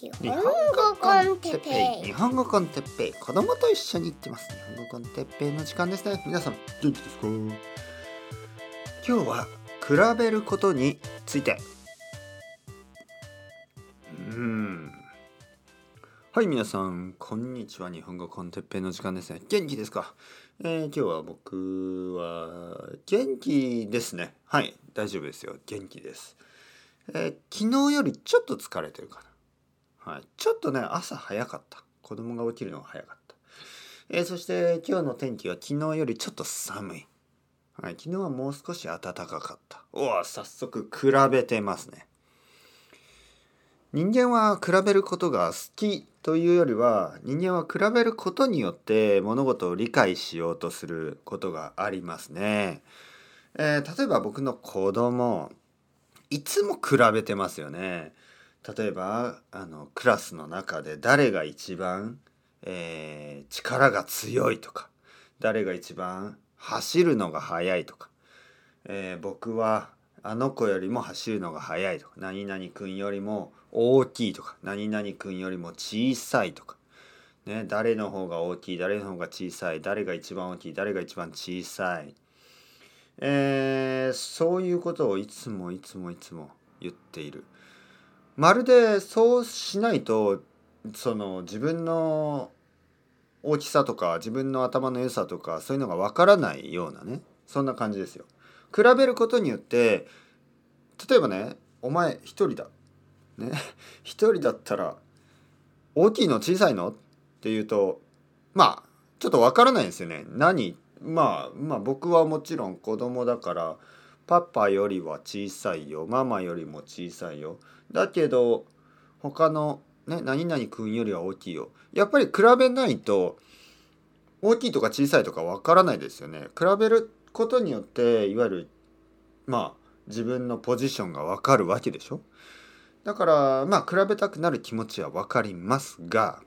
日本語コンテッペイ。日本語コンテッペイ。子供と一緒に行ってます。日本語コンテッペイの時間ですね。皆さん元気ですか？今日は比べることについて。うん。はい皆さんこんにちは。日本語コンテッペイの時間ですね。元気ですか、えー、今日は僕は元気ですね。はい大丈夫ですよ。元気です。えー、昨日よりちょっと疲れてるかな。はい。ちょっとね、朝早かった。子供が起きるのが早かった。えー、そして今日の天気は昨日よりちょっと寒い。はい。昨日はもう少し暖かかった。おお、早速比べてますね。人間は比べることが好きというよりは人間は比べることによって物事を理解しようとすることがありますね。えー、例えば僕の子供いつも比べてますよね。例えばあのクラスの中で誰が一番、えー、力が強いとか誰が一番走るのが速いとか、えー、僕はあの子よりも走るのが速いとか何々君よりも大きいとか何々君よりも小さいとか、ね、誰の方が大きい誰の方が小さい誰が一番大きい誰が一番小さい。えー、そういうことをいつもいつもいつも言っている。まるでそうしないとその自分の大きさとか自分の頭の良さとかそういうのがわからないようなねそんな感じですよ。比べることによって例えばねお前一人だ。ね 一人だったら大きいの小さいのって言うとまあちょっとわからないんですよね。何？まあまあ僕はもちろん子供だからパパよりは小さいよ。ママよりも小さいよ。だけど他のね何々君よりは大きいよ。やっぱり比べないと大きいとか小さいとかわからないですよね。比べることによっていわゆるまあ自分のポジションがわかるわけでしょ。だからまあ比べたくなる気持ちはわかりますが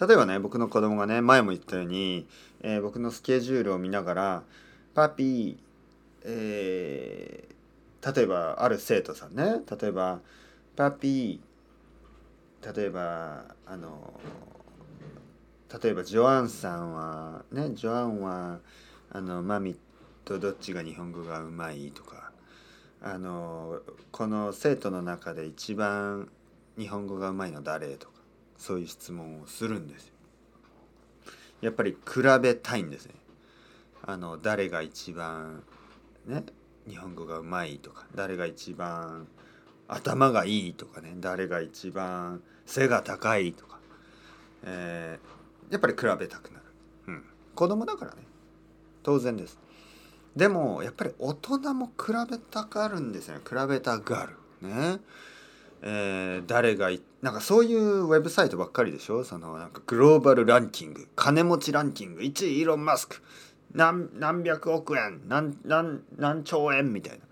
例えばね僕の子供がね前も言ったように、えー、僕のスケジュールを見ながら「パピー、えー、例えばある生徒さんね例えば「パピー」例えばあの例えばジョアンさんはねジョアンはあのマミとどっちが日本語がうまいとかあのこの生徒の中で一番日本語がうまいの誰とかそういう質問をするんです。やっぱり比べたいんですね。あの誰が一番ね日本語がうまいとか誰が一番頭がいいとかね誰が一番背が高いとか、えー、やっぱり比べたくなる、うん、子供だからね。当然です。でもやっぱり大人も比べたがるんですよね。比べたがる。ね。えー、誰がなんかそういうウェブサイトばっかりでしょ？そのなんかグローバルランキング。金持ちランキング。1位イーロン・マスク。何何百億円何何何兆円みたいな。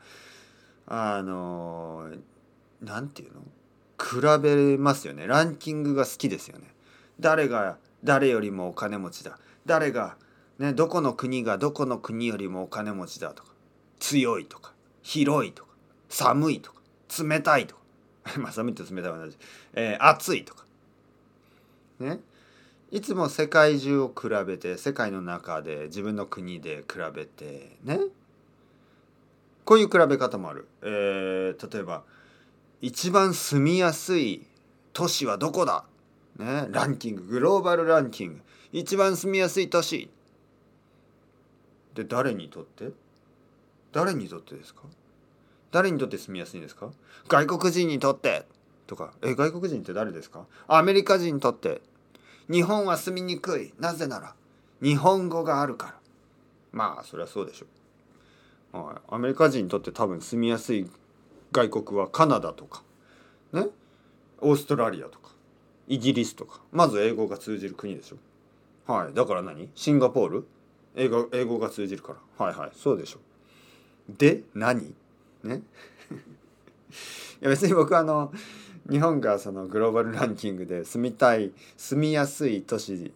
あのなんていうの？比べますよね。ランキングが好きですよね。誰が誰よりもお金持ちだ。誰がねどこの国がどこの国よりもお金持ちだとか。強いとか広いとか寒いとか冷たいとか。まあ寒いと冷たい同じ、えー、暑いとか。ね。いつも世界中を比べて世界の中で自分の国で比べてね。こういう比べ方もある、えー、例えば一番住みやすい都市はどこだ、ね、ランキング。グローバルランキング。一番住みやすい都市。で誰にとって？誰にとってですか？誰にとって住みやすいんですか？外国人にとって。とかえ外国人って誰ですか？アメリカ人にとって。日本は住みにくい。なぜなら日本語があるから。まあそりゃそうでしょう、はい、アメリカ人にとって多分住みやすい外国はカナダとかね？オーストラリアとかイギリスとか。まず英語が通じる国でしょ。はい。だから何？シンガポール？英語英語が通じるから。はいはい。そうでしょで何？ね？いや別に僕はあの日本がそのグローバルランキングで住みたい住みやすい都市、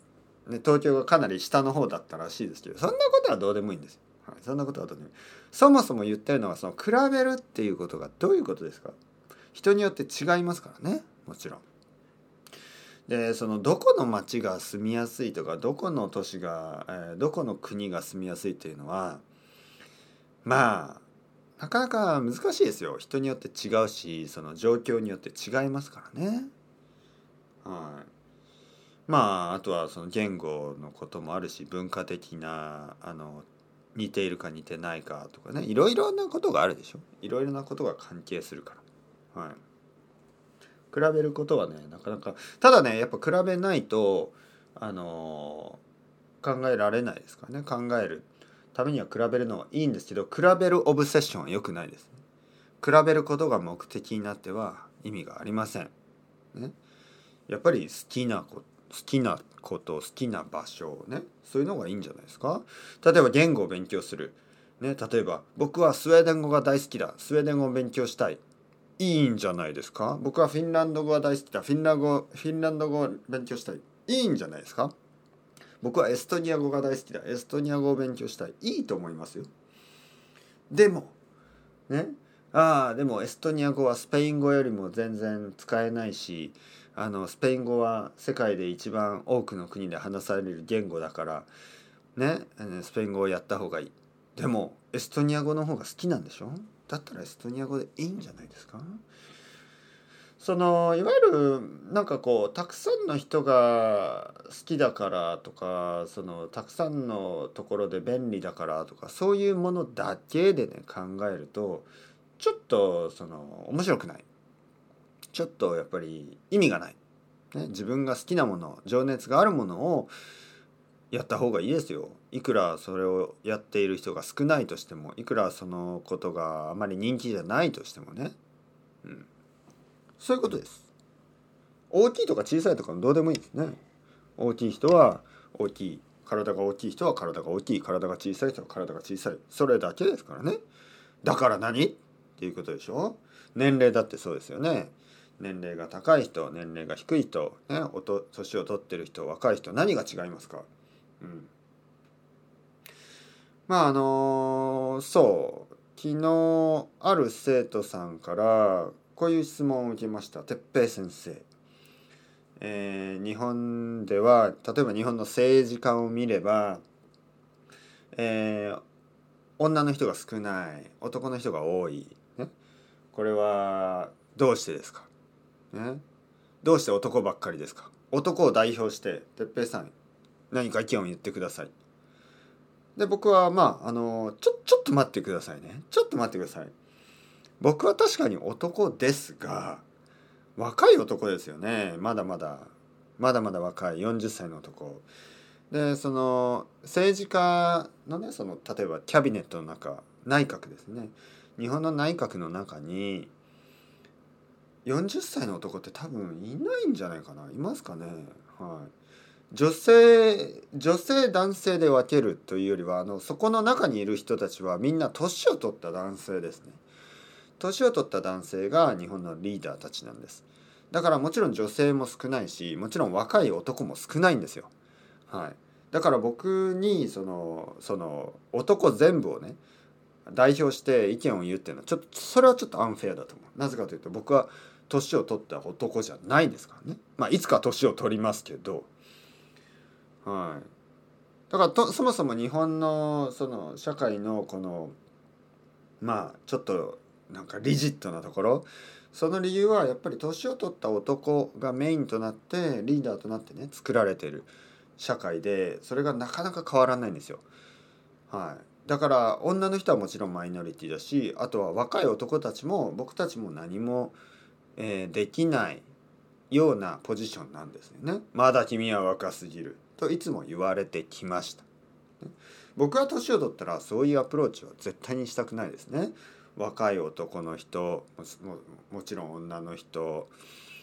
ね、東京がかなり下の方だったらしいですけどそんなことはどうでもいいんですよ。はい、そんなことはどうでもいい。そもそも言ってるのはその比べるっていうことがどういうことですか？人によって違いますからね。もちろん。でそのどこの町が住みやすいとかどこの都市が、えー、どこの国が住みやすいっていうのはまあなかなか難しいですよ。人によって違うしその状況によって違いますからね。はい。まああとはその言語のこともあるし文化的なあの似ているか似てないかとかね。いろいろなことがあるでしょ。いろいろなことが関係するから。はい。比べることはねなかなかただねやっぱ比べないとあの、考えられないですからね。考える。ためには比べるのはいいんですけど比べるオブセッションは良くないです、ね、比べることが目的になっては意味がありません、ね、やっぱり好きなこと好きなこと好きな場所ねそういうのがいいんじゃないですか。例えば言語を勉強する、ね、例えば僕はスウェーデン語が大好きだ。スウェーデン語を勉強したい。いいんじゃないですか。僕はフィンランド語が大好きだ。フィンランド語フィンランド語を勉強したい。いいんじゃないですか。僕はエストニア語が大好きだ。エストニア語を勉強したい。いいと思いますよ。でもね？ああでもエストニア語はスペイン語よりも全然使えないしあのスペイン語は世界で一番多くの国で話される言語だからね？スペイン語をやった方がいい。でもエストニア語の方が好きなんでしょ？だったらエストニア語でいいんじゃないですか？そのいわゆるなんかこうたくさんの人が好きだからとかそのたくさんのところで便利だからとかそういうものだけでね考えるとちょっとその面白くない。ちょっとやっぱり意味がない、ね、自分が好きなもの情熱があるものをやった方がいいですよ。いくらそれをやっている人が少ないとしてもいくらそのことがあまり人気じゃないとしてもね、うん、そういうことです。大きいとか小さいとかどうでもいいですね。大きい人は大きい。体が大きい人は体が大きい。体が小さい人は体が小さい。それだけですからね。だから何？っていうことでしょ？年齢だってそうですよね。年齢が高い人年齢が低い人、ね、おと年を取ってる人若い人何が違いますか、うん、まああのそう。昨日ある生徒さんからこういう質問を受けました。哲平先生。えー、日本では例えば日本の政治家を見れば、えー、女の人が少ない男の人が多い、ね、これはどうしてですか？ね、どうして男ばっかりですか？男を代表して哲平さん何か意見を言ってください。で僕はまああのちょちょっと待ってくださいね。ちょっと待ってください。僕は確かに男ですが若い男ですよね。まだまだ。まだまだ若い。40歳の男。でその政治家のねその例えばキャビネットの中内閣ですね。日本の内閣の中に40歳の男って多分いないんじゃないかな。いますかね。はい。女性女性男性で分けるというよりはあのそこの中にいる人たちはみんな年を取った男性ですね。年を取った男性が日本のリーダーたちなんです。だからもちろん女性も少ないしもちろん若い男も少ないんですよ。はい。だから僕にそのその男全部をね代表して意見を言うっていうのはちょっとそれはちょっとアンフェアだと思う。なぜかというと僕は年を取った男じゃないですからね。まあいつか年を取りますけど。はい。だからとそもそも日本のその社会のこのまあちょっとなんかリジットなところその理由はやっぱり年を取った男がメインとなってリーダーとなってね作られてる社会でそれがなかなか変わらないんですよ。はい、だから女の人はもちろんマイノリティだしあとは若い男たちも僕たちも何もえー、できないようなポジションなんですよね。まだ君は若すぎるといつも言われてきました。僕は年を取ったらそういうアプローチは絶対にしたくないですね。若い男の人もちろん女の人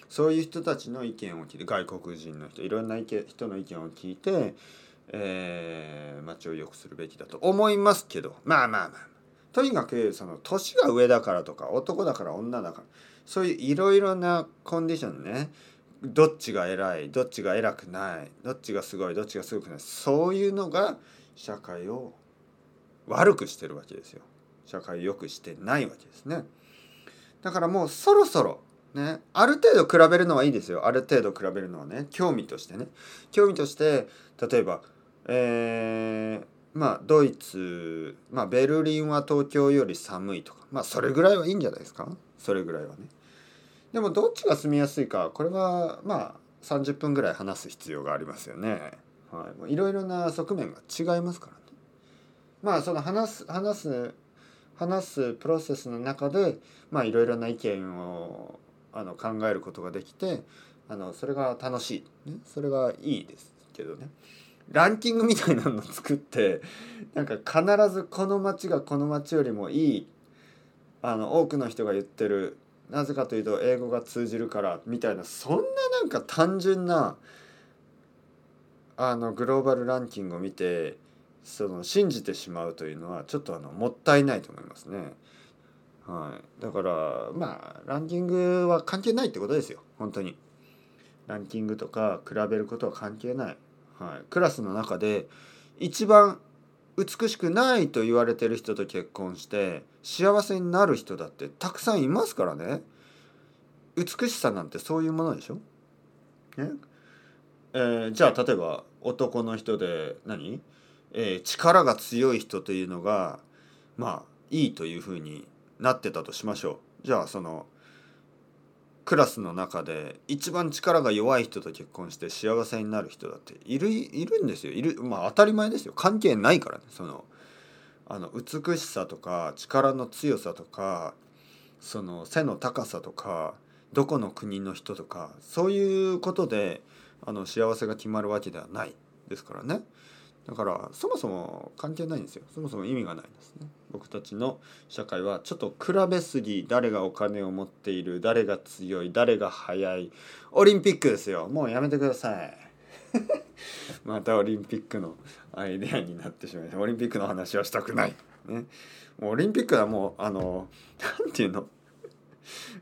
そういう人たちの意見を聞いて外国人の人いろんな意見人の意見を聞いて、えー、街を良くするべきだと思いますけどまあまあまあとにかくその年が上だからとか男だから女だからそういういろいろなコンディションねどっちが偉いどっちが偉くないどっちがすごいどっちがすごくないそういうのが社会を悪くしてるわけですよ。社会を良くしてないわけですね。だからもうそろそろね、ある程度比べるのはいいですよ。ある程度比べるのはね興味としてね。興味として例えばえー、まあドイツ、まあ、ベルリンは東京より寒いとかまあそれぐらいはいいんじゃないですか？それぐらいはね。でもどっちが住みやすいかこれはまあ30分ぐらい話す必要がありますよね。はい。いろいろな側面が違いますからね。まあその話す話す話すプロセスの中でいろいろな意見をあの考えることができてあのそれが楽しい、ね、それがいいですけどね。ランキングみたいなの作ってなんか必ずこの町がこの町よりもいいあの多くの人が言ってるなぜかというと英語が通じるからみたいなそんななんか単純なあのグローバルランキングを見てその信じてしまうというのはちょっとあのもったいないと思いますね。はい、だからまあランキングは関係ないってことですよ。本当に。ランキングとか比べることは関係ない。はい、クラスの中で一番美しくないと言われてる人と結婚して幸せになる人だってたくさんいますからね。美しさなんてそういうものでしょ、ね。えー、じゃあ例えば男の人で何、えー、力が強い人というのがまあいいというふうになってたとしましょう。じゃあそのクラスの中で一番力が弱い人と結婚して幸せになる人だっているいるんですよ。いるまあ当たり前ですよ。関係ないからね。そのあの美しさとか力の強さとかその背の高さとかどこの国の人とかそういうことであの幸せが決まるわけではないですからね。だからそもそも関係ないんですよ。そもそも意味がないんですね。僕たちの社会はちょっと比べすぎ誰がお金を持っている誰が強い誰が速い。オリンピックですよ。もうやめてください。またオリンピックのアイデアになってしまいオリンピックの話はしたくない。ね。もうオリンピックはもうあの何て言うの？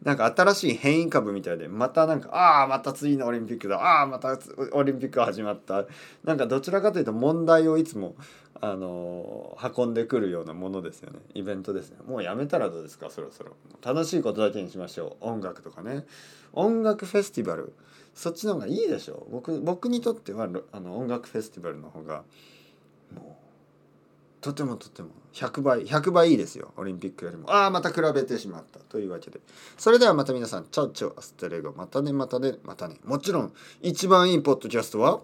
なんか新しい変異株みたいでまたなんかああまた次のオリンピックだああまたオリンピック始まった。なんかどちらかというと問題をいつもあの運んでくるようなものですよね。イベントですね。もうやめたらどうですかそろそろ。楽しいことだけにしましょう。音楽とかね。音楽フェスティバル。そっちの方がいいでしょ。う僕僕にとってはあの音楽フェスティバルの方がもうとてもとても。100倍100倍いいですよ。オリンピックよりも。ああまた比べてしまったというわけで。それではまた皆さん。チャオチャオアステレゴ。またねまたねまたね。もちろん一番いいポッドキャストは？